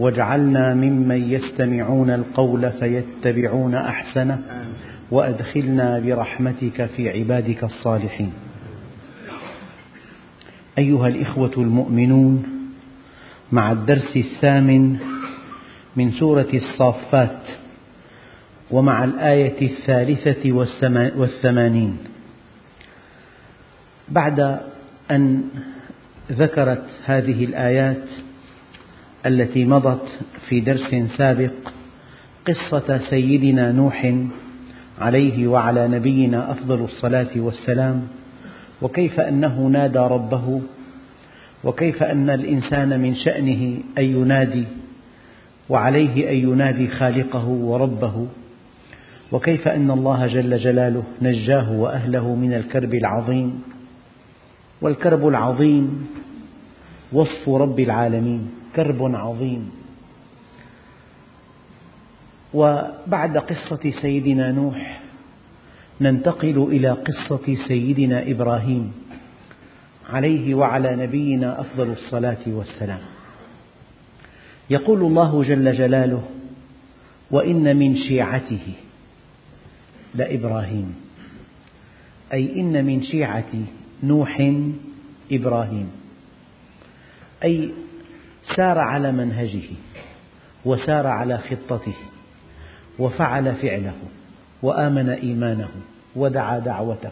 واجعلنا ممن يستمعون القول فيتبعون أحسنه وأدخلنا برحمتك في عبادك الصالحين. أيها الإخوة المؤمنون مع الدرس الثامن من سورة الصافات ومع الآية الثالثة والثمانين بعد أن ذكرت هذه الآيات التي مضت في درس سابق قصة سيدنا نوح عليه وعلى نبينا أفضل الصلاة والسلام وكيف أنه نادى ربه وكيف أن الإنسان من شأنه أن ينادي وعليه أن ينادي خالقه وربه وكيف أن الله جل جلاله نجاه وأهله من الكرب العظيم والكرب العظيم وصف رب العالمين كرب عظيم. وبعد قصة سيدنا نوح ننتقل إلى قصة سيدنا إبراهيم عليه وعلى نبينا أفضل الصلاة والسلام. يقول الله جل جلاله وإن من شيعته لإبراهيم. أي إن من شيعة نوح إبراهيم. أي سار على منهجه وسار على خطته وفعل فعله وآمن إيمانه ودعا دعوته.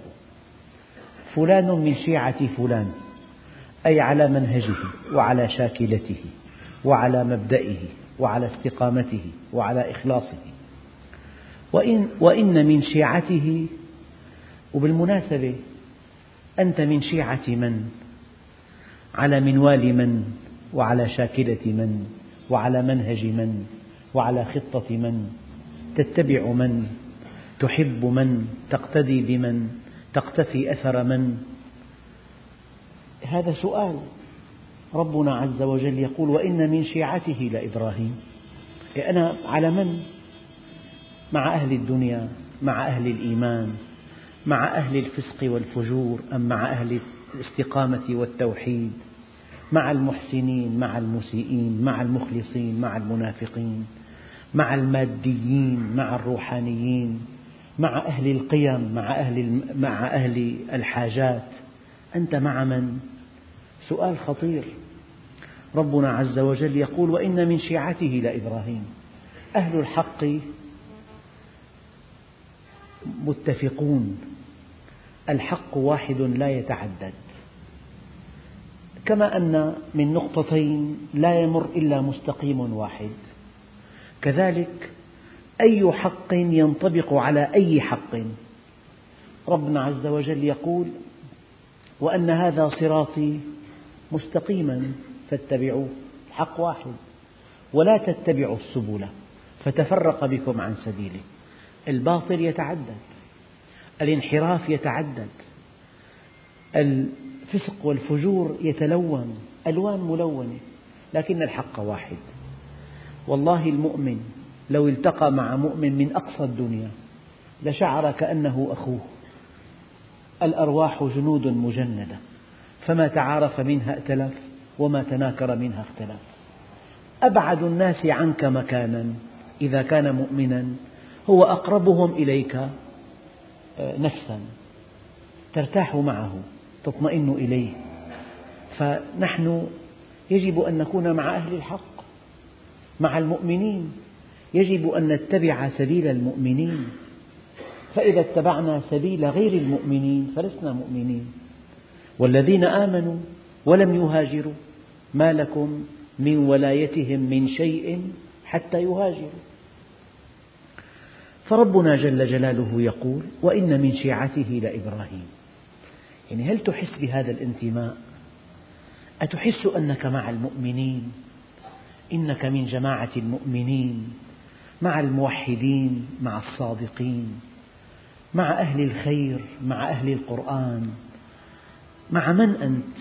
فلان من شيعة فلان أي على منهجه وعلى شاكلته وعلى مبدئه وعلى استقامته وعلى إخلاصه. وإن, وإن من شيعته وبالمناسبة أنت من شيعة من؟ على منوال من وعلى شاكلة من وعلى منهج من وعلى خطة من. تتبع من تحب من تقتدي بمن تقتفي أثر من. هذا سؤال ربنا عز وجل يقول وإن من شيعته لإبراهيم أنا على من؟ مع أهل الدنيا مع أهل الإيمان مع أهل الفسق والفجور أم مع أهل الاستقامة والتوحيد مع المحسنين مع المسيئين مع المخلصين مع المنافقين مع الماديين مع الروحانيين مع أهل القيم مع أهل, مع أهل الحاجات. أنت مع من؟ سؤال خطير. ربنا عز وجل يقول وإن من شيعته لإبراهيم أهل الحق متفقون. الحق واحد لا يتعدد. كما أن من نقطتين لا يمر إلا مستقيم واحد. كذلك أي حق ينطبق على أي حق؟ ربنا عز وجل يقول وأن هذا صراطي مستقيما فاتبعوه. الحق واحد. ولا تتبعوا السبل فتفرق بكم عن سبيله. الباطل يتعدد. الانحراف يتعدد. الفسق والفجور يتلون ألوان ملونة لكن الحق واحد. والله المؤمن لو التقى مع مؤمن من أقصى الدنيا لشعر كأنه أخوه. الأرواح جنود مجندة فما تعارف منها ائتلف وما تناكر منها اختلف أبعد الناس عنك مكانا إذا كان مؤمنا هو أقربهم إليك نفسا ترتاح معه تطمئن إليه. فنحن يجب أن نكون مع أهل الحق مع المؤمنين. يجب أن نتبع سبيل المؤمنين. فإذا اتبعنا سبيل غير المؤمنين فلسنا مؤمنين. والذين آمنوا ولم يهاجروا ما لكم من ولايتهم من شيء حتى يهاجروا. فربنا جل جلاله يقول وإن من شيعته لإبراهيم يعني هل تحس بهذا الانتماء؟ أتحس أنك مع المؤمنين؟ إنك من جماعة المؤمنين؟ مع الموحدين؟ مع الصادقين؟ مع أهل الخير؟ مع أهل القرآن؟ مع من أنت؟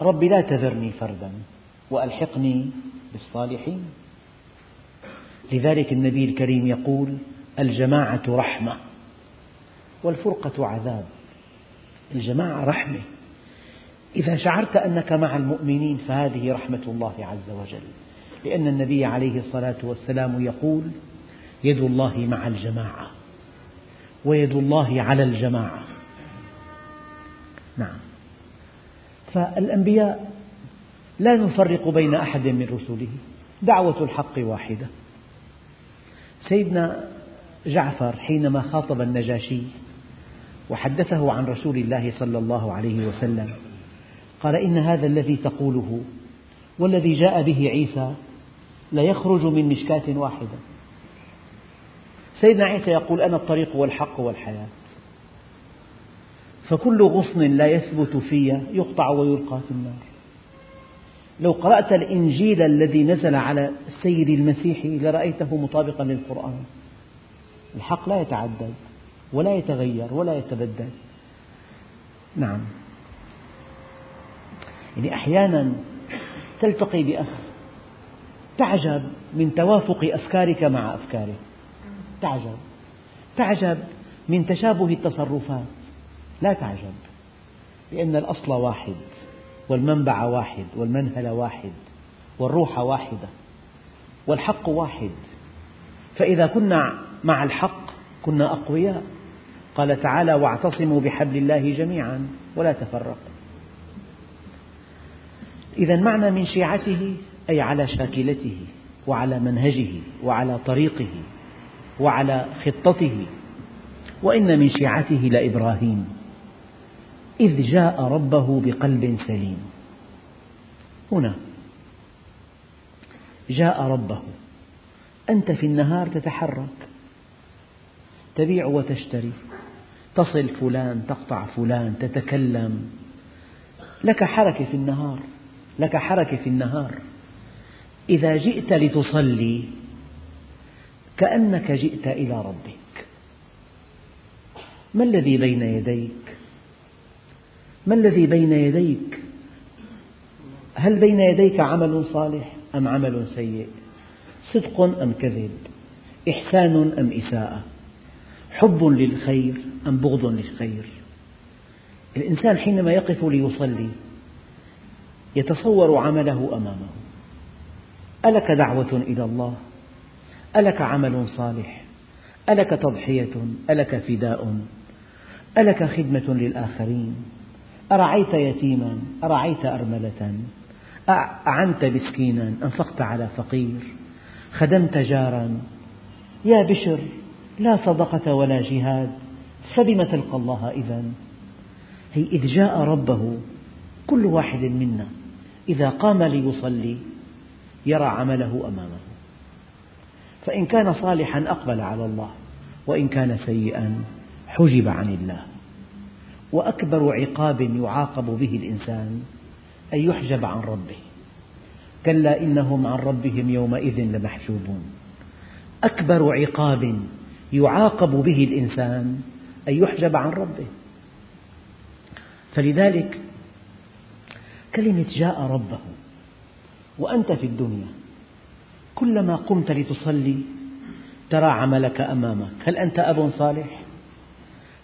رب لا تذرني فردا وألحقني بالصالحين. لذلك النبي الكريم يقول الجماعة رحمة والفرقة عذاب. الجماعة رحمة. إذا شعرت أنك مع المؤمنين فهذه رحمة الله عز وجل. لأن النبي عليه الصلاة والسلام يقول يد الله مع الجماعة ويد الله على الجماعة. نعم. فالأنبياء لا نفرق بين أحد من رسله. دعوة الحق واحدة. سيدنا جعفر حينما خاطب النجاشي وحدثه عن رسول الله صلى الله عليه وسلم قال إن هذا الذي تقوله والذي جاء به عيسى ليخرج من مشكاة واحدة. سيدنا عيسى يقول أنا الطريق والحق والحياة. فكل غصن لا يثبت في يقطع ويلقى في النار. لو قرأت الإنجيل الذي نزل على السيد المسيح لرأيته مطابقا للقرآن. الحق لا يتعدد ولا يتغير ولا يتبدل. نعم. يعني أحيانا تلتقي بأخ تعجب من توافق أفكارك مع أفكاره تعجب. تعجب من تشابه التصرفات. لا تعجب لأن الأصل واحد. والمنبع واحد والمنهل واحد والروح واحدة والحق واحد. فإذا كنا مع الحق كنا أقوياء. قال تعالى واعتصموا بحبل الله جميعا ولا تفرقوا. إذا معنى من شيعته أي على شاكلته وعلى منهجه وعلى طريقه وعلى خطته. وإن من شيعته لإبراهيم. إذ جاء ربه بقلب سليم. هنا. جاء ربه. أنت في النهار تتحرك. تبيع وتشتري. تصل فلان تقطع فلان تتكلم. لك حركة في النهار. لك حركة في النهار. إذا جئت لتصلي كأنك جئت إلى ربك. ما الذي بين يديك؟ ما الذي بين يديك؟ هل بين يديك عمل صالح أم عمل سيء؟ صدق أم كذب؟ إحسان أم إساءة؟ حب للخير أم بغض للخير؟ الإنسان حينما يقف ليصلي يتصور عمله أمامه. ألك دعوة إلى الله؟ ألك عمل صالح؟ ألك تضحية؟ ألك فداء؟ ألك خدمة للآخرين؟ أرعيت يتيما؟ أرعيت أرملة؟ أعنت مسكينا؟ أنفقت على فقير؟ خدمت جارا؟ يا بشر لا صدقة ولا جهاد فبم تلقى الله إذا. هي إذ جاء ربه كل واحد منا إذا قام ليصلي يرى عمله أمامه. فإن كان صالحا أقبل على الله وإن كان سيئا حجب عن الله. وأكبر عقاب يعاقب به الإنسان أن يحجب عن ربه. كلا إنهم عن ربهم يومئذ لمحجوبون. أكبر عقاب يعاقب به الإنسان أن يحجب عن ربه. فلذلك كلمة جاء ربه وأنت في الدنيا. كلما قمت لتصلي ترى عملك أمامك. هل أنت أب صالح؟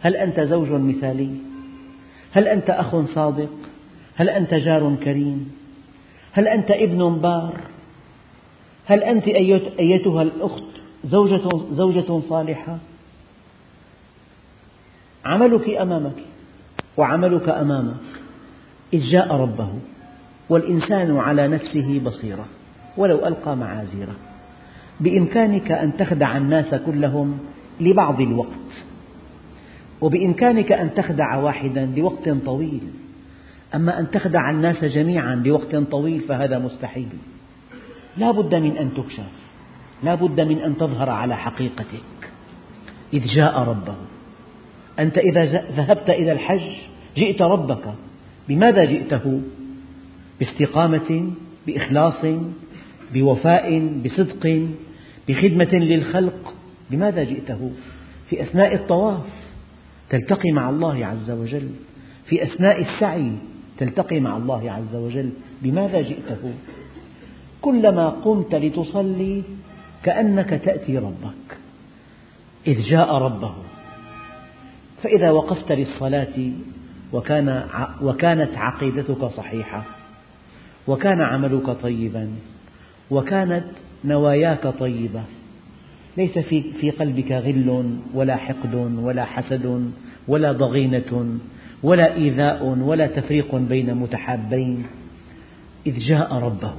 هل أنت زوج مثالي؟ هل أنت أخ صادق؟ هل أنت جار كريم؟ هل أنت ابن بار؟ هل أنت أيتها الأخت زوجة, زوجة صالحة؟ عملك أمامك وعملك أمامك إذ جاء ربه والإنسان على نفسه بصيرة ولو ألقى معاذيره بإمكانك أن تخدع الناس كلهم لبعض الوقت وبإمكانك أن تخدع واحدا لوقت طويل. أما أن تخدع الناس جميعا لوقت طويل فهذا مستحيل. لا بد من أن تكشف. لا بد من أن تظهر على حقيقتك. إذ جاء ربه. أنت إذا ذهبت إلى الحج جئت ربك. بماذا جئته؟ باستقامة بإخلاص بوفاء بصدق بخدمة للخلق. لماذا جئته؟ في أثناء الطواف. تلتقي مع الله عز وجل. في أثناء السعي تلتقي مع الله عز وجل. بماذا جئته؟ كلما قمت لتصلي كأنك تأتي ربك. إذ جاء ربه. فإذا وقفت للصلاة وكان وكانت عقيدتك صحيحة وكان عملك طيبا وكانت نواياك طيبة ليس في, في قلبك غل ولا حقد ولا حسد ولا ضغينة ولا إيذاء ولا تفريق بين متحابين. إذ جاء ربه.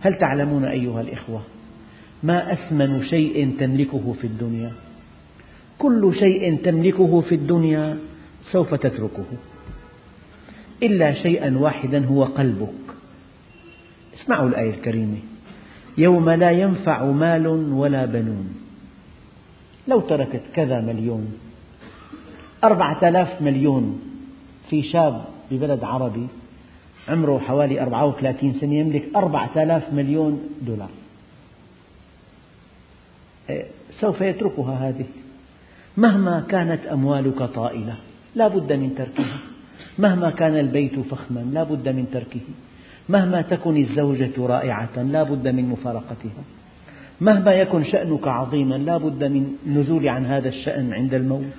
هل تعلمون أيها الإخوة ما أثمن شيء تملكه في الدنيا؟ كل شيء تملكه في الدنيا سوف تتركه. إلا شيئا واحدا هو قلبك. اسمعوا الآية الكريمة. يوم لا ينفع مال ولا بنون. لو تركت كذا مليون أربعة آلاف مليون في شاب ببلد عربي عمره حوالي 34 سنة يملك أربعة آلاف مليون دولار. إيه، سوف يتركها هذه. مهما كانت أموالك طائلة لا بد من تركها. مهما كان البيت فخما لا بد من تركه. مهما تكن الزوجة رائعة لا بد من مفارقتها. مهما يكن شأنك عظيما لا بد من النزول عن هذا الشأن عند الموت.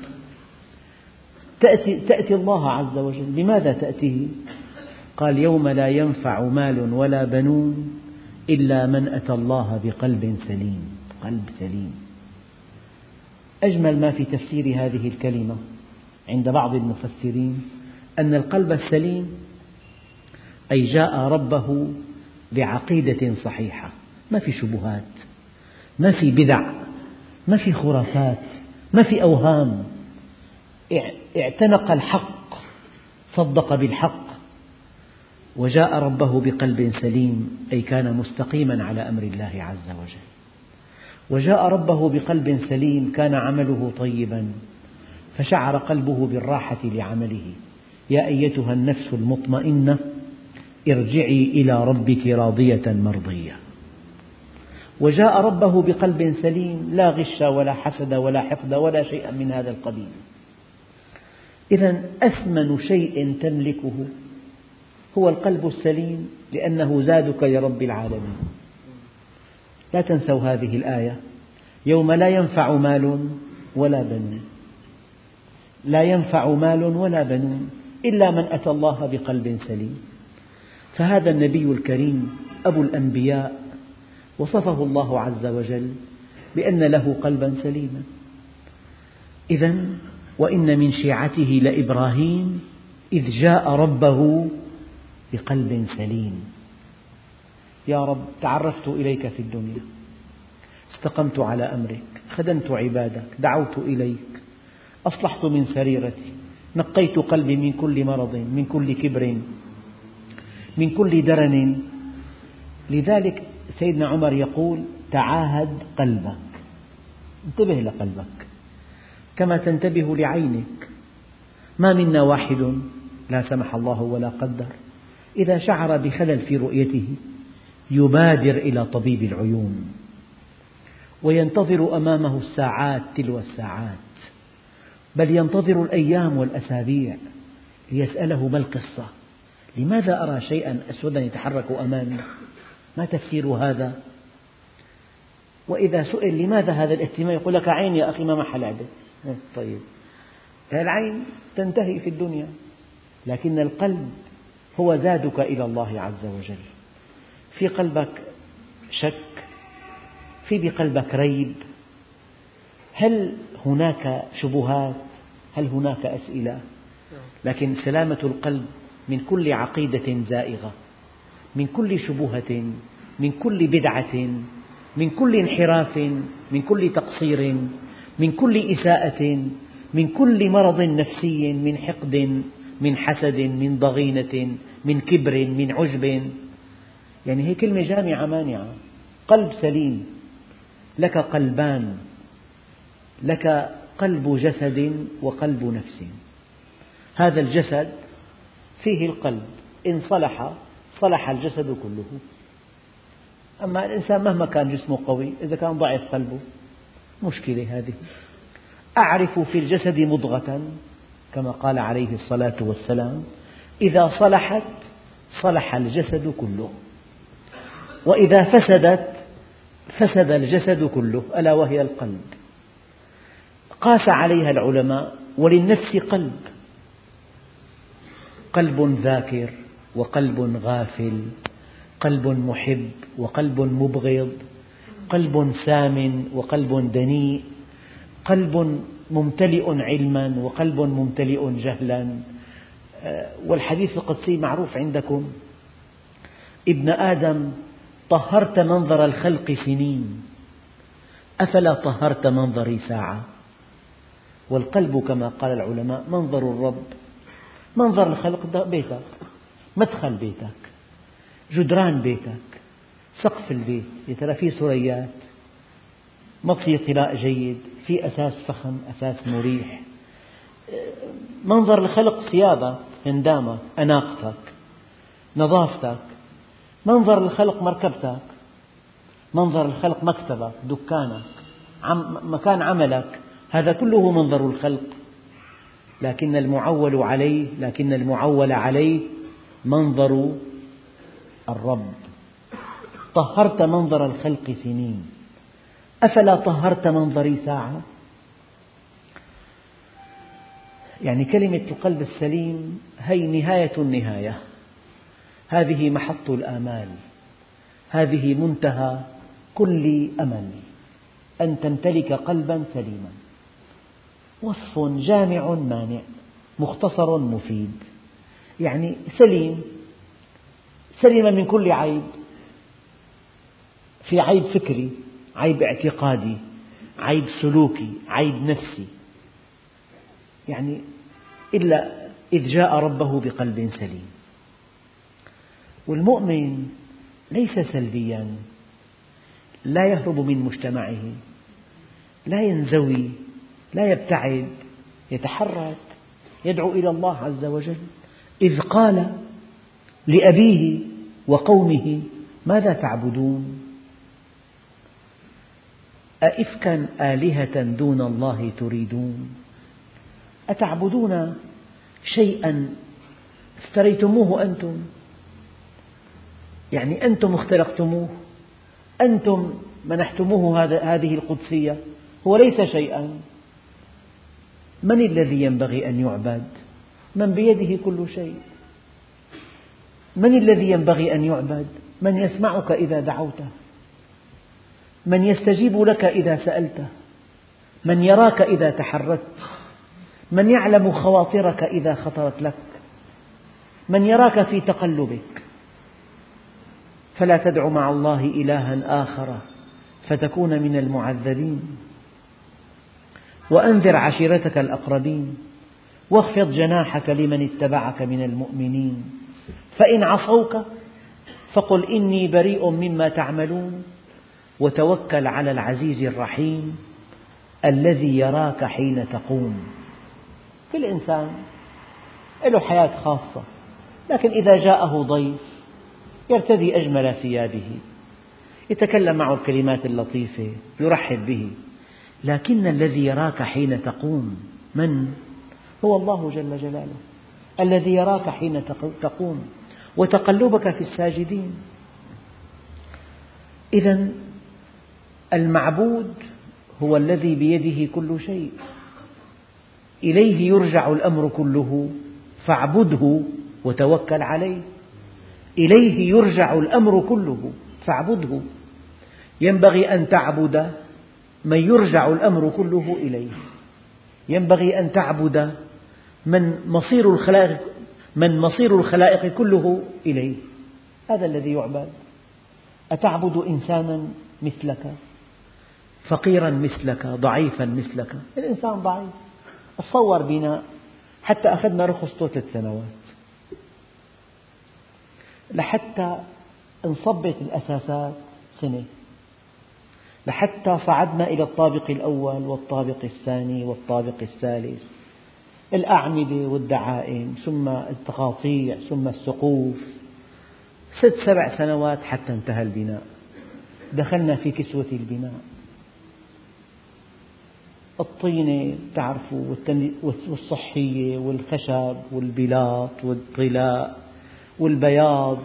تأتي, تأتي الله عز وجل. لماذا تأتيه؟ قال يوم لا ينفع مال ولا بنون إلا من أتى الله بقلب سليم. قلب سليم. أجمل ما في تفسير هذه الكلمة عند بعض المفسرين أن القلب السليم أي جاء ربه بعقيدة صحيحة. ما في شبهات ما في بدع ما في خرافات ما في أوهام. اعتنق الحق صدق بالحق وجاء ربه بقلب سليم أي كان مستقيما على أمر الله عز وجل. وجاء ربه بقلب سليم كان عمله طيبا فشعر قلبه بالراحة لعمله. يا أيتها النفس المطمئنة ارجعي إلى ربك راضية مرضية. وجاء ربه بقلب سليم لا غش ولا حسد ولا حقد ولا شيء من هذا القبيل. إذا أثمن شيء تملكه هو القلب السليم لأنه زادك لرب العالمين. لا تنسوا هذه الآية. يوم لا ينفع مال ولا بنون. لا ينفع مال ولا بنون إلا من أتى الله بقلب سليم. فهذا النبي الكريم أبو الأنبياء وصفه الله عز وجل بأن له قلبا سليما. إذا وإن من شيعته لإبراهيم إذ جاء ربه بقلب سليم. يا رب تعرفت إليك في الدنيا استقمت على أمرك خدمت عبادك دعوت إليك أصلحت من سريرتي نقيت قلبي من كل مرض من كل كبر. من كل درن. لذلك سيدنا عمر يقول تعاهد قلبك. انتبه لقلبك كما تنتبه لعينك. ما منا واحد لا سمح الله ولا قدر. إذا شعر بخلل في رؤيته يبادر إلى طبيب العيون. وينتظر أمامه الساعات تلو الساعات. بل ينتظر الأيام والأسابيع ليسأله ما القصة. لماذا أرى شيئا أسودا يتحرك أمامي؟ ما تفسير هذا؟ وإذا سئل لماذا هذا الاهتمام؟ يقول لك عين يا أخي ما محل عدل. طيب. العين تنتهي في الدنيا لكن القلب هو زادك إلى الله عز وجل. في قلبك شك؟ في بقلبك ريب؟ هل هناك شبهات؟ هل هناك أسئلة؟ لكن سلامة القلب من كل عقيدة زائغة من كل شبهة من كل بدعة من كل انحراف من كل تقصير من كل إساءة من كل مرض نفسي من حقد من حسد من ضغينة من كبر من عجب. يعني هي كلمة جامعة مانعة. قلب سليم لك قلبان لك قلب جسد وقلب نفس. هذا الجسد فيه القلب. إن صلح صلح الجسد كله. أما الإنسان مهما كان جسمه قوي إذا كان ضعف قلبه مشكلة هذه. أعرف في الجسد مضغة كما قال عليه الصلاة والسلام إذا صلحت صلح الجسد كله. وإذا فسدت فسد الجسد كله ألا وهي القلب. قاس عليها العلماء وللنفس قلب. قلب ذاكر وقلب غافل قلب محب وقلب مبغض قلب سام وقلب دنيء قلب ممتلئ علما وقلب ممتلئ جهلا. آه، والحديث القدسي معروف عندكم. ابن آدم طهرت منظر الخلق سنين. أفلا طهرت منظري ساعة؟ والقلب كما قال العلماء منظر الرب. منظر الخلق بيتك مدخل بيتك جدران بيتك سقف البيت يا ترى في ثريات مطفي طلاء جيد في أساس فخم أساس مريح. منظر الخلق ثيابك هندامك أناقتك نظافتك. منظر الخلق مركبتك. منظر الخلق مكتبك دكانك مكان عملك. هذا كله منظر الخلق. لكن المعول عليه لكن المعول عليه منظر الرب. طهرت منظر الخلق سنين. أفلا طهرت منظري ساعة؟ يعني كلمة القلب السليم هي نهاية النهاية. هذه محط الآمال. هذه منتهى كل أمل. أن تمتلك قلبا سليما. وصف جامع مانع مختصر مفيد. يعني سليم سلم من كل عيب. في عيب فكري عيب اعتقادي عيب سلوكي عيب نفسي. يعني إلا إذ جاء ربه بقلب سليم. والمؤمن ليس سلبيا لا يهرب من مجتمعه لا ينزوي لا يبتعد يتحرك يدعو إلى الله عز وجل. إذ قال لأبيه وقومه ماذا تعبدون؟ أئفكا آلهة دون الله تريدون؟ أتعبدون شيئا افتريتموه أنتم؟ يعني أنتم اخترقتموه؟ أنتم منحتموه هذه القدسية؟ هو ليس شيئا. من الذي ينبغي أن يعبد؟ من بيده كل شيء. من الذي ينبغي أن يعبد؟ من يسمعك إذا دعوته. من يستجيب لك إذا سألته. من يراك إذا تحركت. من يعلم خواطرك إذا خطرت لك. من يراك في تقلبك. فلا تدع مع الله إلها آخر فتكون من المعذبين. وأنذر عشيرتك الأقربين واخفض جناحك لمن اتبعك من المؤمنين. فإن عصوك فقل إني بريء مما تعملون وتوكل على العزيز الرحيم الذي يراك حين تقوم. كل إنسان له حياة خاصة لكن إذا جاءه ضيف يرتدي أجمل ثيابه يتكلم معه الكلمات اللطيفة يرحب به. لكن الذي يراك حين تقوم من؟ هو الله جل جلاله. الذي يراك حين تقوم. وتقلبك في الساجدين. إذا المعبود هو الذي بيده كل شيء. إليه يرجع الأمر كله فاعبده وتوكل عليه. إليه يرجع الأمر كله فاعبده. ينبغي أن تعبد من يرجع الأمر كله إليه. ينبغي أن تعبد من مصير الخلائق من مصير الخلائق كله إليه. هذا الذي يعبد. أتعبد إنسانا مثلك؟ فقيرا مثلك؟ ضعيفا مثلك؟ الإنسان ضعيف. تصور بنا. حتى أخذنا رخصته ثلاث سنوات لحتى انصبت الأساسات سنة. لحتى صعدنا إلى الطابق الأول والطابق الثاني والطابق الثالث. الأعمدة والدعائم ثم التقاطيع ثم السقوف. ست سبع سنوات حتى انتهى البناء. دخلنا في كسوة البناء. الطينة تعرفوا والصحية والخشب والبلاط والطلاء والبياض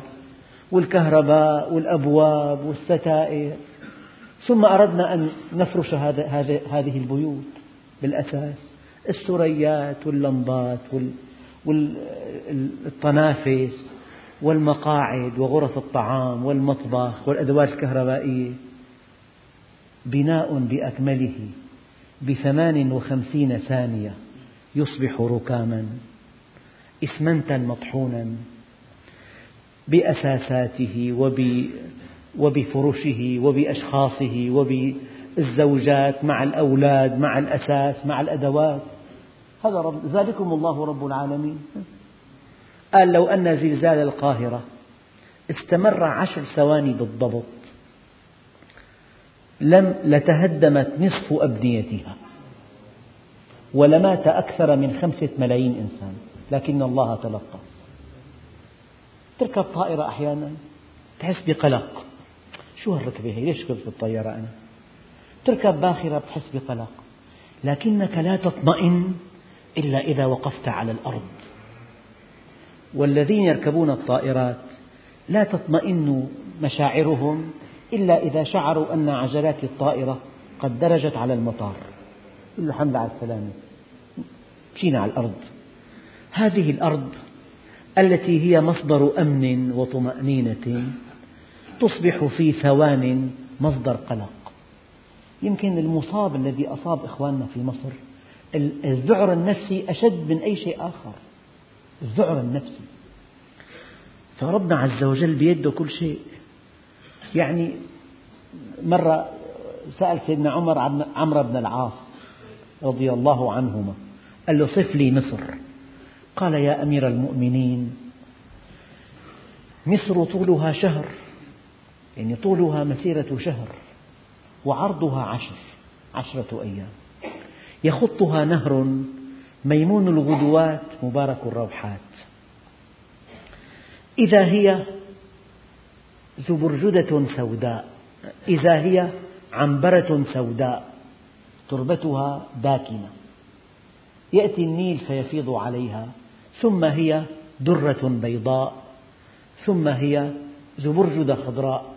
والكهرباء والأبواب والستائر. ثم أردنا أن نفرش هذه البيوت بالأساس. السريات واللمبات والطنافس والمقاعد وغرف الطعام والمطبخ والأدوات الكهربائية. بناء بأكمله بثمان وخمسين ثانية يصبح ركاما إسمنتا مطحونا بأساساته وبفرشه وبأشخاصه وبالزوجات مع الأولاد مع الأساس مع الأدوات. هذا رب ذلكم الله رب العالمين. قال لو أن زلزال القاهرة استمر عشر ثواني بالضبط لم لتهدمت نصف أبنيتها ولمات أكثر من خمسة ملايين إنسان لكن الله تلطف تركب طائرة أحيانا تحس بقلق. شو هالركبة هي؟ ليش ركبت الطيارة أنا؟ تركب باخرة بتحس بقلق. لكنك لا تطمئن إلا إذا وقفت على الأرض. والذين يركبون الطائرات لا تطمئن مشاعرهم إلا إذا شعروا أن عجلات الطائرة قد درجت على المطار. يقول له الحمد على السلامة. مشينا على الأرض. هذه الأرض التي هي مصدر أمن وطمأنينة. تصبح في ثوان مصدر قلق. يمكن المصاب الذي أصاب إخواننا في مصر الذعر النفسي أشد من أي شيء آخر. الذعر النفسي. فربنا عز وجل بيده كل شيء. يعني مرة سأل سيدنا عمر عن عمرو بن العاص رضي الله عنهما. قال له صف لي مصر. قال يا أمير المؤمنين مصر طولها شهر. يعني طولها مسيرة شهر وعرضها عشر عشرة أيام. يخطها نهر ميمون الغدوات مبارك الروحات. إذا هي زبرجدة سوداء إذا هي عنبرة سوداء تربتها داكنة يأتي النيل فيفيض عليها ثم هي درة بيضاء ثم هي زبرجدة خضراء.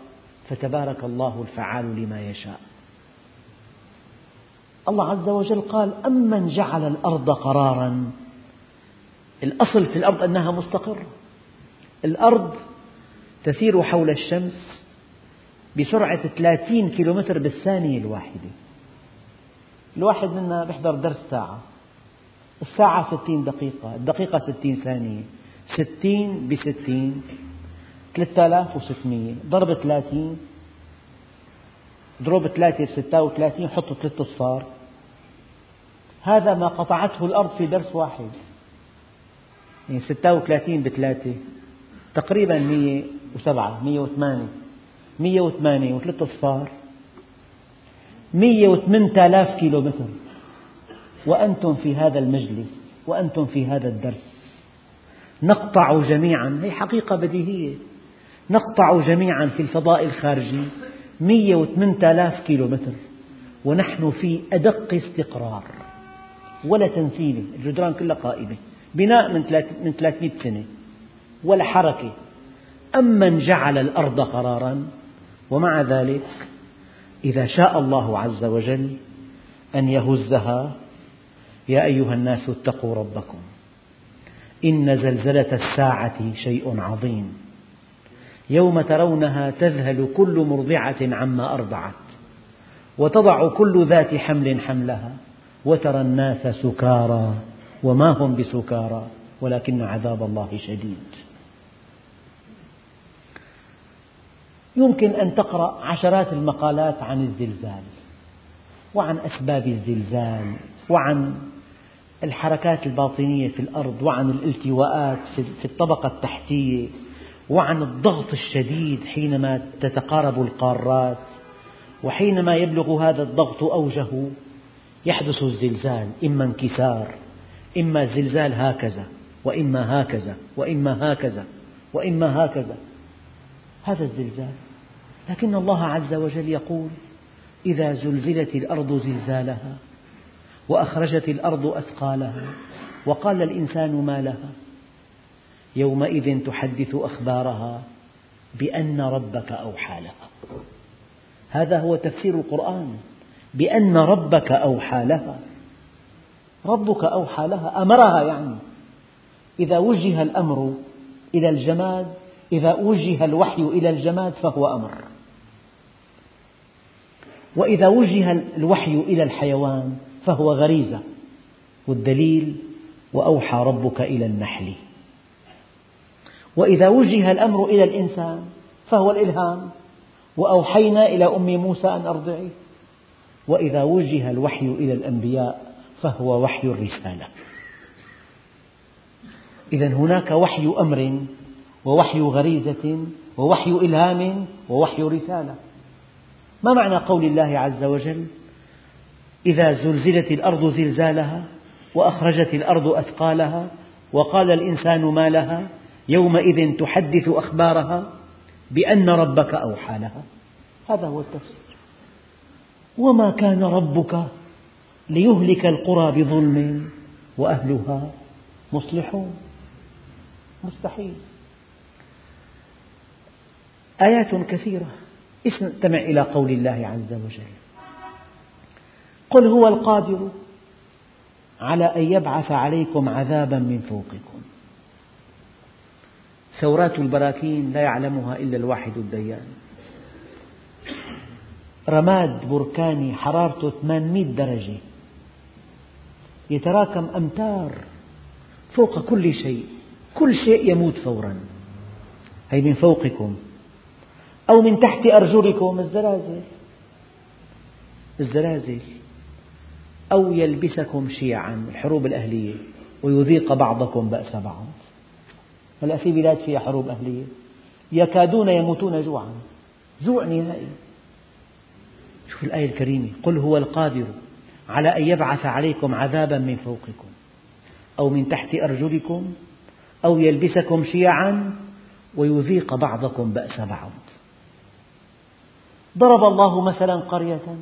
فتبارك الله الفعال لما يشاء. الله عز وجل قال أمن جعل الأرض قرارا. الأصل في الأرض أنها مستقرة. الأرض تسير حول الشمس بسرعة 30 كيلومتر بالثانية الواحدة. الواحد منا بيحضر درس ساعة. الساعة 60 دقيقة الدقيقة 60 ثانية. 60 بستين. 3600 ضرب 30 اضرب 3 ب 36 حط ثلاث أصفار. هذا ما قطعته الأرض في درس واحد. يعني 36 بثلاثة تقريبا 107 108 108 وثلاث أصفار. 108 آلاف كيلو متر. وأنتم في هذا المجلس وأنتم في هذا الدرس. نقطع جميعا هي حقيقة بديهية. نقطع جميعا في الفضاء الخارجي 108 آلاف كيلو متر ونحن في أدق استقرار ولا تنسيلة الجدران كلها قائمة بناء من 300 سنة ولا حركة. أمن جعل الأرض قرارا ومع ذلك إذا شاء الله عز وجل أن يهزها يا أيها الناس اتقوا ربكم إن زلزلة الساعة شيء عظيم. يوم ترونها تذهل كل مرضعة عما أرضعت وتضع كل ذات حمل حملها وترى الناس سكارى وما هم بسكارى ولكن عذاب الله شديد. يمكن أن تقرأ عشرات المقالات عن الزلزال وعن أسباب الزلزال وعن الحركات الباطنية في الأرض وعن الالتواءات في الطبقة التحتية وعن الضغط الشديد حينما تتقارب القارات وحينما يبلغ هذا الضغط أوجه يحدث الزلزال إما انكسار إما زلزال هكذا وإما هكذا وإما هكذا وإما هكذا. هذا الزلزال. لكن الله عز وجل يقول إذا زلزلت الأرض زلزالها وأخرجت الأرض أثقالها وقال الإنسان ما لها يومئذ تحدث أخبارها بأن ربك أوحى لها. هذا هو تفسير القرآن. بأن ربك أوحى لها. ربك أوحى لها أمرها يعني. إذا وجه الأمر إلى الجماد إذا وجه الوحي إلى الجماد فهو أمر. وإذا وجه الوحي إلى الحيوان فهو غريزة. والدليل وأوحى ربك إلى النحل. وإذا وجه الأمر إلى الإنسان فهو الإلهام. وأوحينا إلى أم موسى أن أرضعيه وإذا وجه الوحي إلى الأنبياء فهو وحي الرسالة. إذا هناك وحي أمر ووحي غريزة ووحي إلهام ووحي رسالة. ما معنى قول الله عز وجل؟ إذا زلزلت الأرض زلزالها وأخرجت الأرض أثقالها وقال الإنسان ما لها يومئذ تحدث أخبارها بأن ربك أوحى لها. هذا هو التفسير. وما كان ربك ليهلك القرى بظلم وأهلها مصلحون. مستحيل. آيات كثيرة. استمع إلى قول الله عز وجل. قل هو القادر على أن يبعث عليكم عذابا من فوقكم. ثورات البراكين لا يعلمها إلا الواحد الديان. رماد بركاني حرارته 800 درجة. يتراكم أمتار فوق كل شيء. كل شيء يموت فورا. أي من فوقكم. أو من تحت أرجلكم الزلازل. الزلازل. أو يلبسكم شيعا. الحروب الأهلية. ويذيق بعضكم بأس بعض. هلا في بلاد فيها حروب أهلية. يكادون يموتون جوعا. جوع نهائي شوف الآية الكريمة. قل هو القادر على أن يبعث عليكم عذابا من فوقكم أو من تحت أرجلكم أو يلبسكم شيعا ويذيق بعضكم بأس بعض. ضرب الله مثلا قرية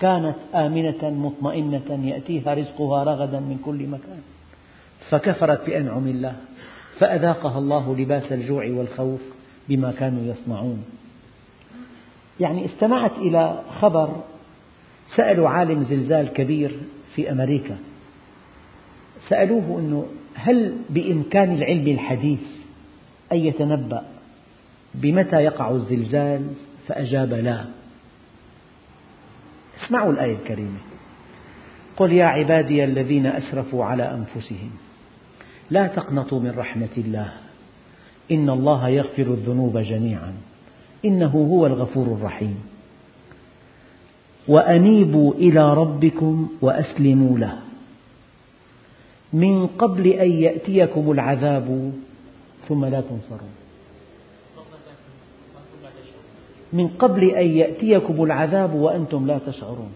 كانت آمنة مطمئنة يأتيها رزقها رغدا من كل مكان. فكفرت بأنعم الله. فأذاقها الله لباس الجوع والخوف بما كانوا يصنعون. يعني استمعت إلى خبر سألوا عالم زلزال كبير في أمريكا. سألوه أنه هل بإمكان العلم الحديث أن يتنبأ بمتى يقع الزلزال؟ فأجاب لا. اسمعوا الآية الكريمة. قل يا عبادي الذين أسرفوا على أنفسهم. لا تقنطوا من رحمة الله. إن الله يغفر الذنوب جميعا. إنه هو الغفور الرحيم. وأنيبوا إلى ربكم وأسلموا له. من قبل أن يأتيكم العذاب ثم لا تنصرون. من قبل أن يأتيكم العذاب وأنتم لا تشعرون.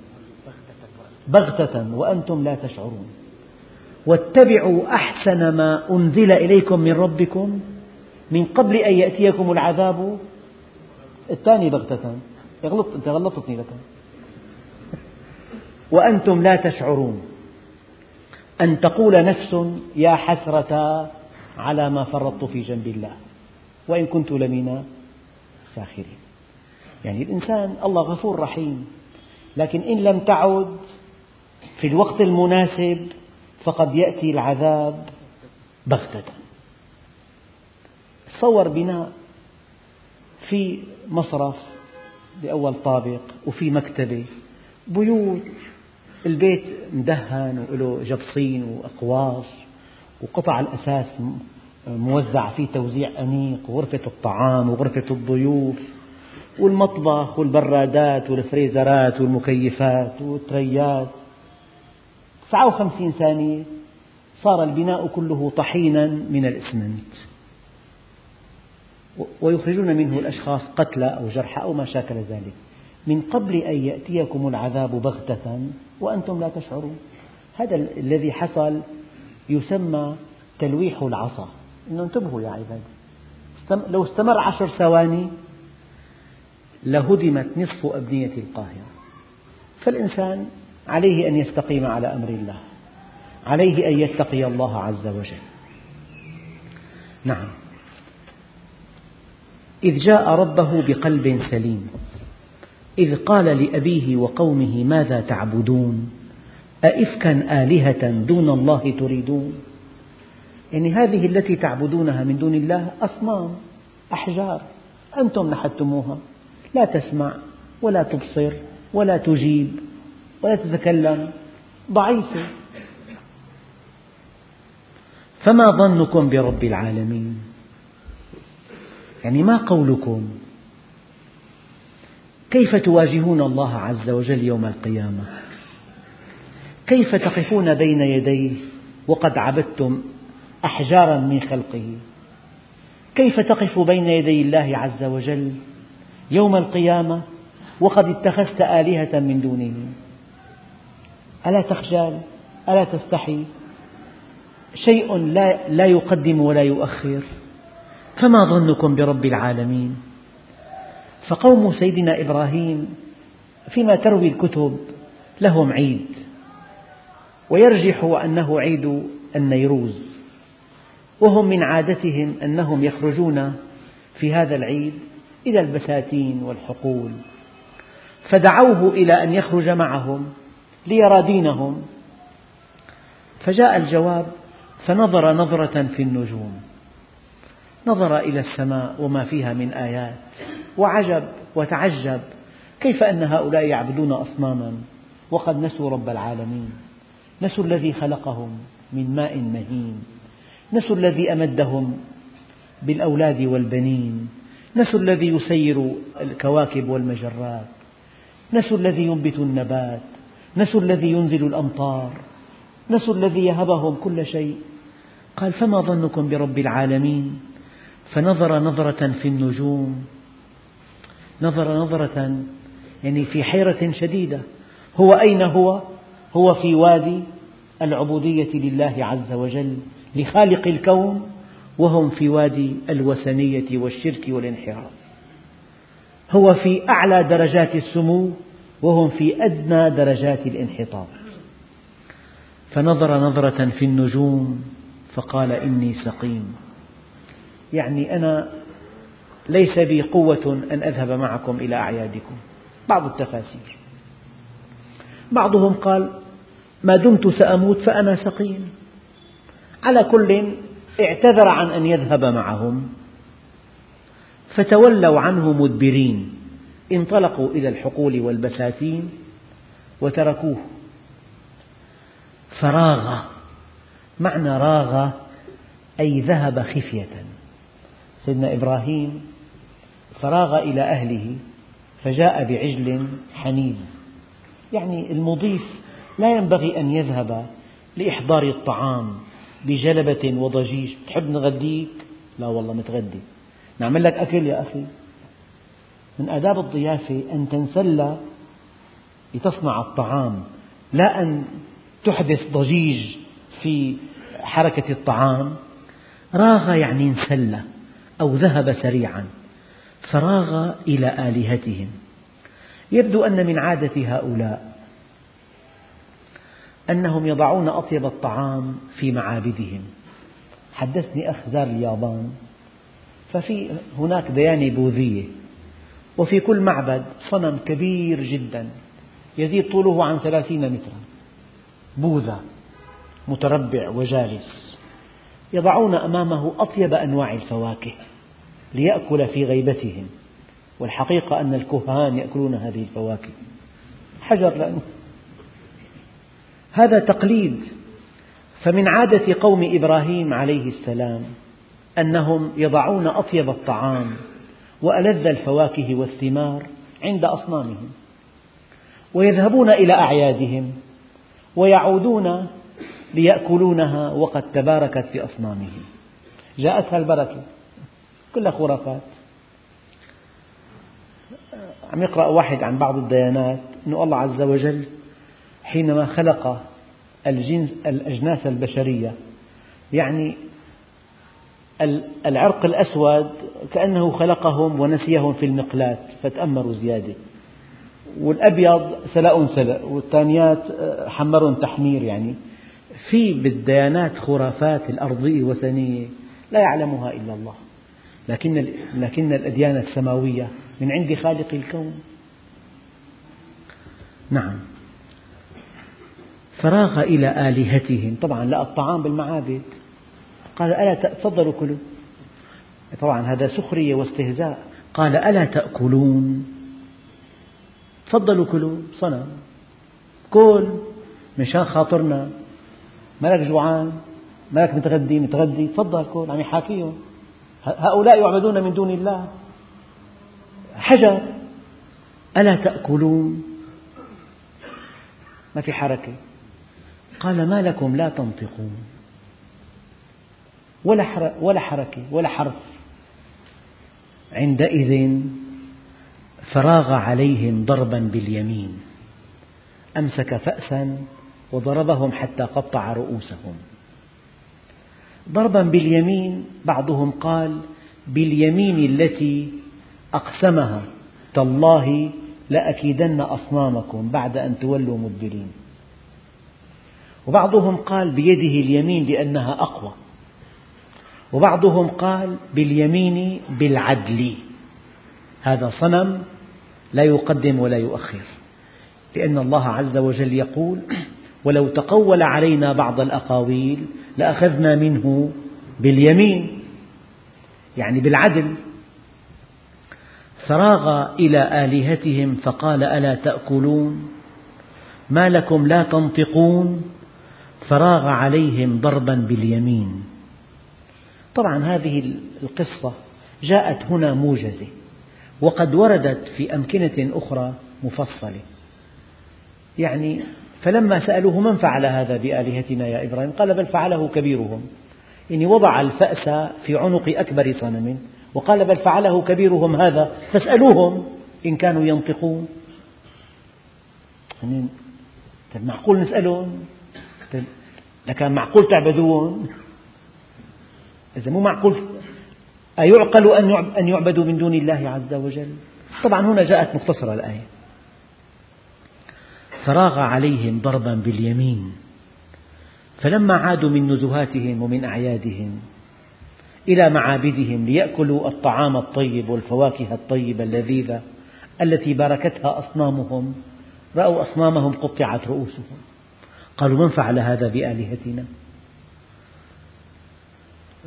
بغتة وأنتم لا تشعرون. واتبعوا أحسن ما أنزل إليكم من ربكم من قبل أن يأتيكم العذاب. الثاني بغتة. يغلط أنت غلطتني لك وأنتم لا تشعرون أن تقول نفس يا حسرة على ما فرطت في جنب الله. وإن كنت لمن الساخرين. يعني الإنسان الله غفور رحيم. لكن إن لم تعد في الوقت المناسب فقد يأتي العذاب بغتة. تصور بناء في مصرف بأول طابق وفي مكتبة. بيوت البيت مدهن وله جبصين وأقواس وقطع الأساس موزع فيه توزيع أنيق وغرفة الطعام وغرفة الضيوف والمطبخ والبرادات والفريزرات والمكيفات والتريات. 59 ثانية صار البناء كله طحينا من الإسمنت. ويخرجون منه الأشخاص قتلى أو جرحى أو ما شاكل ذلك. من قبل أن يأتيكم العذاب بغتة وأنتم لا تشعرون. هذا الذي حصل يسمى تلويح العصا. إنه انتبهوا يا عبادي لو استمر عشر ثواني لهدمت نصف أبنية القاهرة. فالإنسان عليه أن يستقيم على أمر الله. عليه أن يتقي الله عز وجل. نعم. إذ جاء ربه بقلب سليم. إذ قال لأبيه وقومه ماذا تعبدون؟ أئفكا آلهة دون الله تريدون؟ يعني هذه التي تعبدونها من دون الله أصنام أحجار أنتم نحتموها لا تسمع ولا تبصر ولا تجيب. ولا تتكلم. ضعيفة فما ظنكم برب العالمين؟ يعني ما قولكم؟ كيف تواجهون الله عز وجل يوم القيامة؟ كيف تقفون بين يديه؟ وقد عبدتم أحجارا من خلقه. كيف تقف بين يدي الله عز وجل يوم القيامة؟ وقد اتخذت آلهة من دونه. ألا تخجل؟ ألا تستحي؟ شيء لا, لا يقدم ولا يؤخر. فما ظنكم برب العالمين؟ فقوم سيدنا إبراهيم فيما تروي الكتب لهم عيد ويرجح أنه عيد النيروز وهم من عادتهم أنهم يخرجون في هذا العيد إلى البساتين والحقول فدعوه إلى أن يخرج معهم ليرى دينهم. فجاء الجواب فنظر نظرة في النجوم. نظر إلى السماء وما فيها من آيات. وعجب وتعجب كيف أن هؤلاء يعبدون أصناما؟ وقد نسوا رب العالمين. نسوا الذي خلقهم من ماء مهين. نسوا الذي أمدهم بالأولاد والبنين. نسوا الذي يسير الكواكب والمجرات. نسوا الذي ينبت النبات. نسوا الذي ينزل الأمطار نسوا الذي يهبهم كل شيء. قال فما ظنكم برب العالمين؟ فنظر نظرة في النجوم. نظر نظرة يعني في حيرة شديدة. هو أين هو؟ هو في وادي العبودية لله عز وجل لخالق الكون وهم في وادي الوثنية والشرك والانحراف. هو في أعلى درجات السمو وهم في أدنى درجات الانحطاط. فنظر نظرة في النجوم فقال إني سقيم. يعني أنا ليس بي قوة أن أذهب معكم إلى أعيادكم. بعض التفاسير. بعضهم قال ما دمت سأموت فأنا سقيم. على كل اعتذر عن أن يذهب معهم فتولوا عنه مدبرين. انطلقوا إلى الحقول والبساتين وتركوه. فراغ معنى راغ أي ذهب خفية. سيدنا إبراهيم فراغ إلى أهله فجاء بعجل حنيذ يعني المضيف لا ينبغي أن يذهب لإحضار الطعام بجلبة وضجيج. تحب نغديك؟ لا والله متغدي نعمل لك أكل يا أخي. من آداب الضيافة أن تنسل لتصنع الطعام لا أن تحدث ضجيج في حركة الطعام. راغ يعني انسل أو ذهب سريعا فراغ إلى آلهتهم. يبدو أن من عادة هؤلاء أنهم يضعون أطيب الطعام في معابدهم. حدثني أخ زار اليابان ففي هناك ديانة بوذية. وفي كل معبد صنم كبير جدا يزيد طوله عن ثلاثين مترا. بوذا متربع وجالس يضعون أمامه أطيب أنواع الفواكه ليأكل في غيبتهم. والحقيقة أن الكهان يأكلون هذه الفواكه. حجر لأنه. هذا تقليد. فمن عادة قوم إبراهيم عليه السلام أنهم يضعون أطيب الطعام وألذ الفواكه والثمار عند أصنامهم ويذهبون إلى أعيادهم ويعودون ليأكلونها وقد تباركت في أصنامهم. جاءتها البركة كلها خرافات. عم يقرأ واحد عن بعض الديانات أن الله عز وجل حينما خلق الجنس الأجناس البشرية يعني العرق الأسود كأنه خلقهم ونسيهم في المقلاة فتأمروا زيادة. والأبيض سلاء سلأ والثانيات حمر تحمير يعني. في بالديانات خرافات الأرضية وثنية لا يعلمها إلا الله. لكن لكن الأديان السماوية من عند خالق الكون. نعم. فراغ إلى آلهتهم. طبعا لقى الطعام بالمعابد. قال ألا تفضلوا كلوا؟ طبعا هذا سخرية واستهزاء. قال ألا تأكلون؟ تفضلوا كلوا. صنم كل. مشان خاطرنا. مالك جوعان. مالك متغدي متغدي. تفضل كل. عم يحاكيهم هؤلاء يعبدون من دون الله. حجر. ألا تأكلون؟ ما في حركة. قال ما لكم لا تنطقون. ولا حركة ولا حرف. عندئذ فراغ عليهم ضربا باليمين. أمسك فأسا وضربهم حتى قطع رؤوسهم. ضربا باليمين بعضهم قال باليمين التي أقسمها. تالله لأكيدن أصنامكم بعد أن تولوا مدبرين. وبعضهم قال بيده اليمين لأنها أقوى. وبعضهم قال باليمين بالعدل. هذا صنم لا يقدم ولا يؤخر لأن الله عز وجل يقول ولو تقول علينا بعض الأقاويل لأخذنا منه باليمين. يعني بالعدل. فراغ إلى آلهتهم فقال ألا تأكلون؟ ما لكم لا تنطقون؟ فراغ عليهم ضربا باليمين. طبعا هذه القصة جاءت هنا موجزة وقد وردت في أمكنة أخرى مفصلة. يعني فلما سألوه من فعل هذا بآلهتنا يا إبراهيم؟ قال بل فعله كبيرهم. يعني وضع الفأس في عنق أكبر صنم وقال بل فعله كبيرهم هذا. فاسألوهم إن كانوا ينطقون. يعني معقول نسألهم؟ لكان معقول تعبدون؟ إذا مو معقول. أيعقل أن يعبدوا من دون الله عز وجل؟ طبعا هنا جاءت مختصرة الآية. فراغ عليهم ضربا باليمين فلما عادوا من نزهاتهم ومن أعيادهم إلى معابدهم ليأكلوا الطعام الطيب والفواكه الطيبة اللذيذة التي باركتها أصنامهم رأوا أصنامهم قطعت رؤوسهم. قالوا من فعل هذا بآلهتنا؟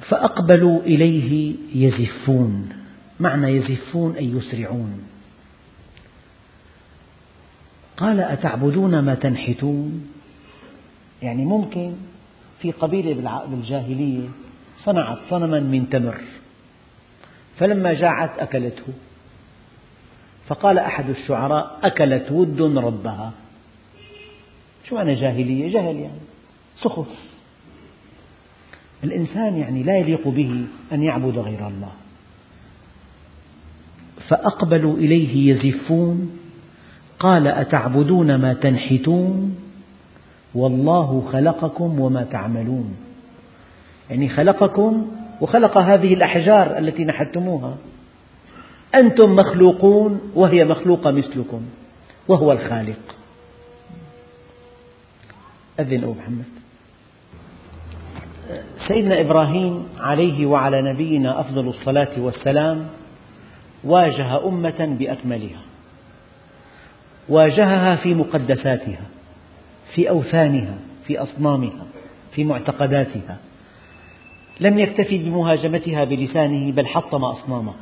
فأقبلوا إليه يزفون. معنى يزفون أي يسرعون. قال أتعبدون ما تنحتون؟ يعني ممكن في قبيلة بالجاهلية صنعت صنما من تمر فلما جاعت أكلته فقال أحد الشعراء أكلت ود ربها. شو معنى جاهلية؟ جهل يعني سخف الإنسان يعني لا يليق به أن يعبد غير الله. فأقبلوا إليه يزفون قال أتعبدون ما تنحتون؟ والله خلقكم وما تعملون. يعني خلقكم وخلق هذه الأحجار التي نحتموها. أنتم مخلوقون وهي مخلوقة مثلكم وهو الخالق. أذن أبو محمد. سيدنا إبراهيم عليه وعلى نبينا أفضل الصلاة والسلام واجه أمة بأكملها واجهها في مقدساتها في أوثانها في أصنامها في معتقداتها لم يكتفي بمهاجمتها بلسانه بل حطم أصنامها.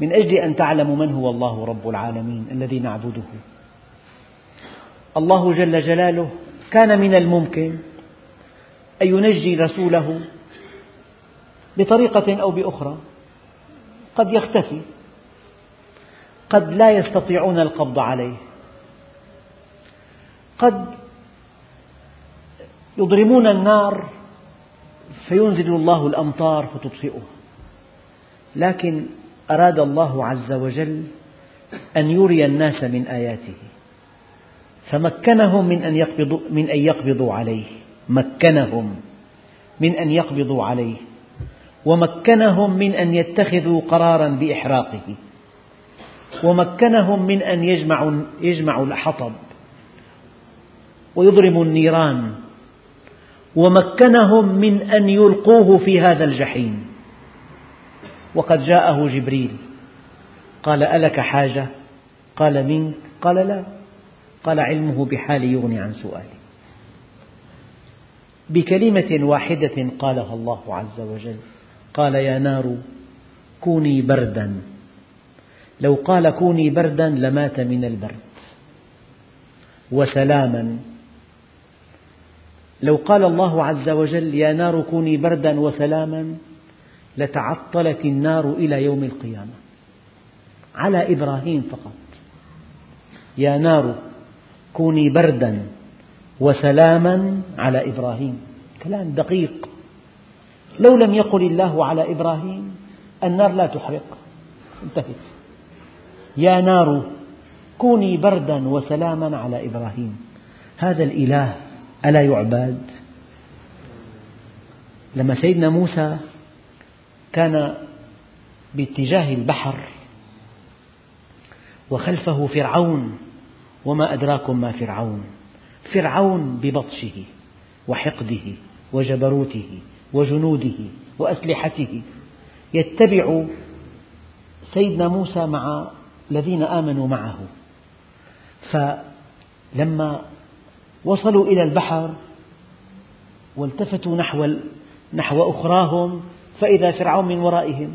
من أجل أن تعلموا من هو الله رب العالمين الذي نعبده. الله جل جلاله كان من الممكن أن ينجي رسوله بطريقة أو بأخرى. قد يختفي. قد لا يستطيعون القبض عليه. قد يضرمون النار فينزل الله الأمطار فتطفئها لكن أراد الله عز وجل أن يري الناس من آياته. فمكنهم من أن يقبضوا, من أن يقبضوا عليه. مكنهم من أن يقبضوا عليه ومكنهم من أن يتخذوا قرارا بإحراقه ومكنهم من أن يجمعوا, يجمعوا الحطب ويضرموا النيران ومكنهم من أن يلقوه في هذا الجحيم. وقد جاءه جبريل قال ألك حاجة؟ قال منك. قال لا. قال علمه بحالي يغني عن سؤالي. بكلمة واحدة قالها الله عز وجل. قال يا نار كوني بردا. لو قال كوني بردا لمات من البرد. وسلاما. لو قال الله عز وجل يا نار كوني بردا وسلاما لتعطلت النار إلى يوم القيامة. على إبراهيم فقط. يا نار كوني بردا. وسلاما على إبراهيم. كلام دقيق. لو لم يقل الله على إبراهيم النار لا تحرق. انتهت. يا نار كوني بردا وسلاما على إبراهيم. هذا الإله ألا يعباد؟ لما سيدنا موسى كان باتجاه البحر وخلفه فرعون وما أدراكم ما فرعون. فرعون ببطشه وحقده وجبروته وجنوده وأسلحته. يتبع سيدنا موسى مع الذين آمنوا معه. فلما وصلوا إلى البحر والتفتوا نحو نحو أخراهم فإذا فرعون من ورائهم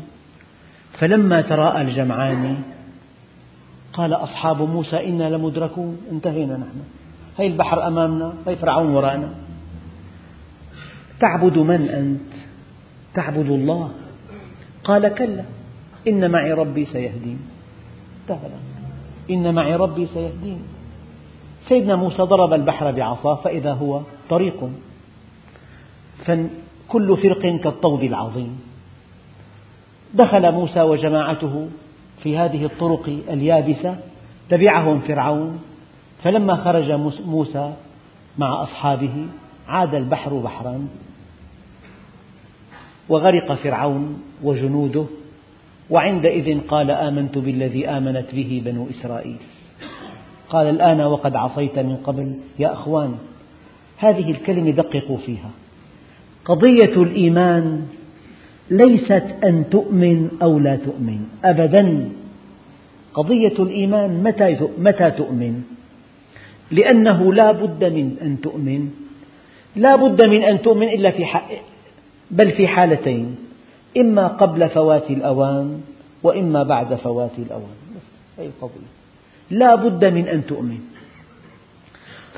فلما تراءى الجمعان قال أصحاب موسى إنا لمدركون. انتهينا نحن. هي البحر أمامنا هي فرعون وراءنا تعبد من أنت؟ تعبد الله. قال كلا. إن معي ربي سيهدين. انتهى إن معي ربي سيهدين. سيدنا موسى ضرب البحر بعصاه فإذا هو طريق. كل فرق كالطود العظيم. دخل موسى وجماعته في هذه الطرق اليابسة تبعهم فرعون. فلما خرج موسى مع أصحابه عاد البحر بحرا وغرق فرعون وجنوده وعندئذ قال آمنت بالذي آمنت به بنو إسرائيل. قال الآن وقد عصيت من قبل يا أخوان هذه الكلمة دققوا فيها. قضية الإيمان ليست أن تؤمن أو لا تؤمن أبدا. قضية الإيمان متى تؤمن؟ لأنه لا بد من أن تؤمن. لا بد من أن تؤمن إلا في بل في حالتين. إما قبل فوات الأوان وإما بعد فوات الأوان. هذه القضية لا بد من أن تؤمن.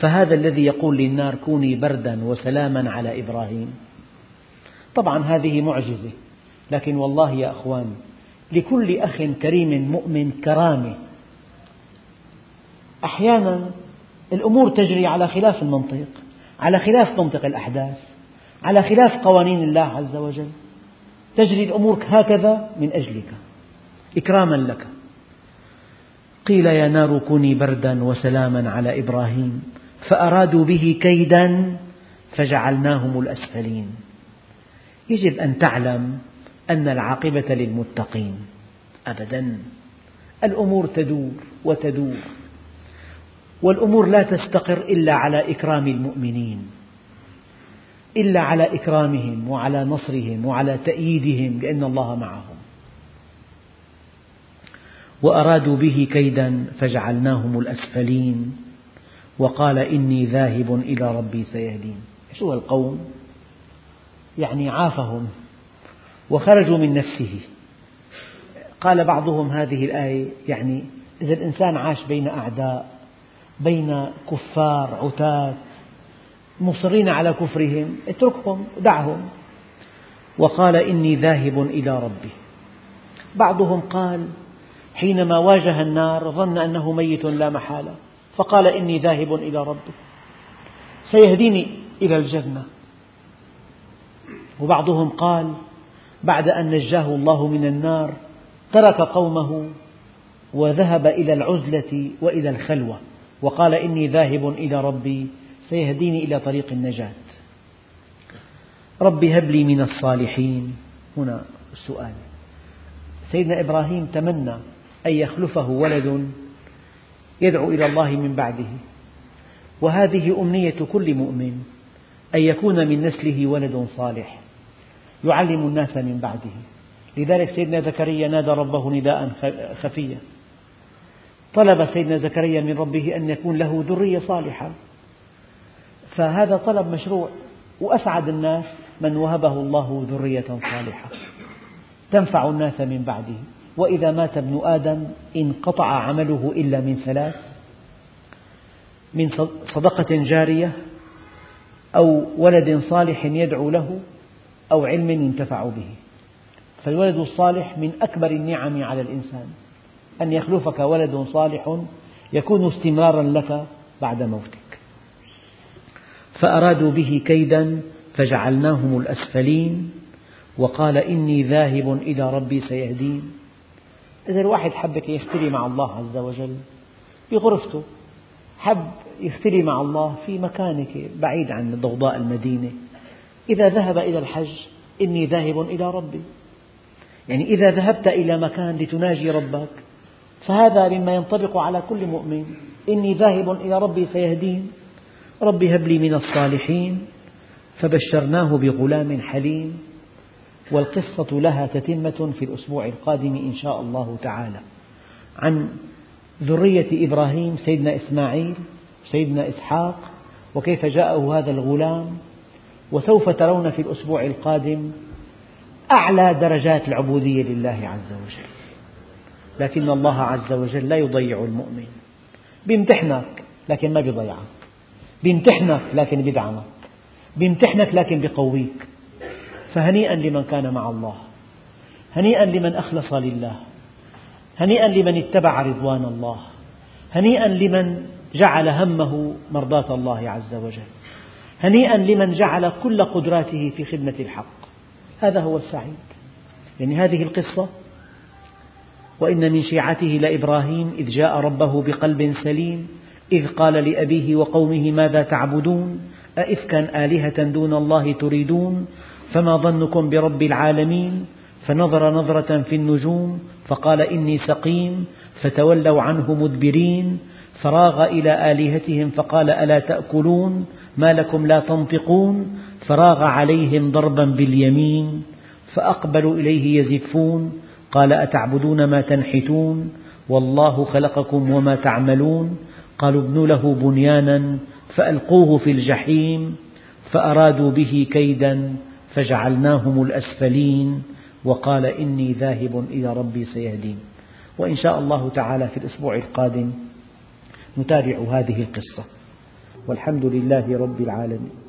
فهذا الذي يقول للنار كوني بردا وسلاما على إبراهيم. طبعا هذه معجزة. لكن والله يا أخوان لكل أخ كريم مؤمن كرامة. أحيانا الأمور تجري على خلاف المنطق على خلاف منطق الأحداث على خلاف قوانين الله عز وجل. تجري الأمور هكذا من أجلك. إكراما لك. قيل يا نار كوني بردا وسلاما على إبراهيم فأرادوا به كيدا فجعلناهم الأسفلين. يجب أن تعلم أن العاقبة للمتقين أبدا. الأمور تدور وتدور. والأمور لا تستقر إلا على إكرام المؤمنين إلا على إكرامهم وعلى نصرهم وعلى تأييدهم لأن الله معهم. وأرادوا به كيدا فجعلناهم الأسفلين وقال إني ذاهب إلى ربي سيهدين. شو القوم؟ يعني عافهم وخرجوا من نفسه. قال بعضهم هذه الآية يعني إذا الإنسان عاش بين أعداء بين كفار عتاة مصرين على كفرهم اتركهم دعهم وقال إني ذاهب إلى ربي. بعضهم قال حينما واجه النار ظن أنه ميت لا محالة فقال إني ذاهب إلى ربي. سيهديني إلى الجنة. وبعضهم قال بعد أن نجاه الله من النار ترك قومه وذهب إلى العزلة وإلى الخلوة. وقال إني ذاهب إلى ربي سيهديني إلى طريق النجاة. رب هب لي من الصالحين. هنا السؤال. سيدنا إبراهيم تمنى أن يخلفه ولد يدعو إلى الله من بعده. وهذه أمنية كل مؤمن أن يكون من نسله ولد صالح يعلم الناس من بعده. لذلك سيدنا زكريا نادى ربه نداء خفيا. طلب سيدنا زكريا من ربه أن يكون له ذرية صالحة. فهذا طلب مشروع وأسعد الناس من وهبه الله ذرية صالحة. تنفع الناس من بعده. وإذا مات ابن آدم انقطع عمله إلا من ثلاث. من صدقة جارية أو ولد صالح يدعو له أو علم ينتفع به. فالولد الصالح من أكبر النعم على الإنسان. أن يخلفك ولد صالح يكون استمرارا لك بعد موتك. فأرادوا به كيدا فجعلناهم الأسفلين وقال إني ذاهب إلى ربي سيهدين. إذا الواحد حب يختلي مع الله عز وجل بغرفته حب يختلي مع الله في مكان بعيد عن ضوضاء المدينة. إذا ذهب إلى الحج إني ذاهب إلى ربي. يعني إذا ذهبت إلى مكان لتناجي ربك فهذا مما ينطبق على كل مؤمن. إني ذاهب إلى ربي سيهدين رب هب لي من الصالحين. فبشرناه بغلام حليم. والقصة لها تتمة في الأسبوع القادم إن شاء الله تعالى. عن ذرية إبراهيم سيدنا إسماعيل سيدنا إسحاق وكيف جاءه هذا الغلام. وسوف ترون في الأسبوع القادم أعلى درجات العبودية لله عز وجل. لكن الله عز وجل لا يضيع المؤمن. بيمتحنك لكن ما بيضيعك. بيمتحنك لكن بيدعمك. بيمتحنك لكن بيقويك فهنيئا لمن كان مع الله. هنيئا لمن أخلص لله. هنيئا لمن اتبع رضوان الله. هنيئا لمن جعل همه مرضاة الله عز وجل. هنيئا لمن جعل كل قدراته في خدمة الحق. هذا هو السعيد. يعني هذه القصة وإن من شيعته لإبراهيم إذ جاء ربه بقلب سليم إذ قال لأبيه وقومه ماذا تعبدون؟ أئفكا آلهة دون الله تريدون؟ فما ظنكم برب العالمين؟ فنظر نظرة في النجوم فقال إني سقيم فتولوا عنه مدبرين فراغ إلى آلهتهم فقال ألا تأكلون؟ ما لكم لا تنطقون؟ فراغ عليهم ضربا باليمين فأقبلوا إليه يزفون قال أتعبدون ما تنحتون؟ والله خلقكم وما تعملون. قالوا ابنوا له بنيانا فألقوه في الجحيم فأرادوا به كيدا فجعلناهم الأسفلين. وقال إني ذاهب إلى ربي سيهدين. وإن شاء الله تعالى في الأسبوع القادم نتابع هذه القصة. والحمد لله رب العالمين.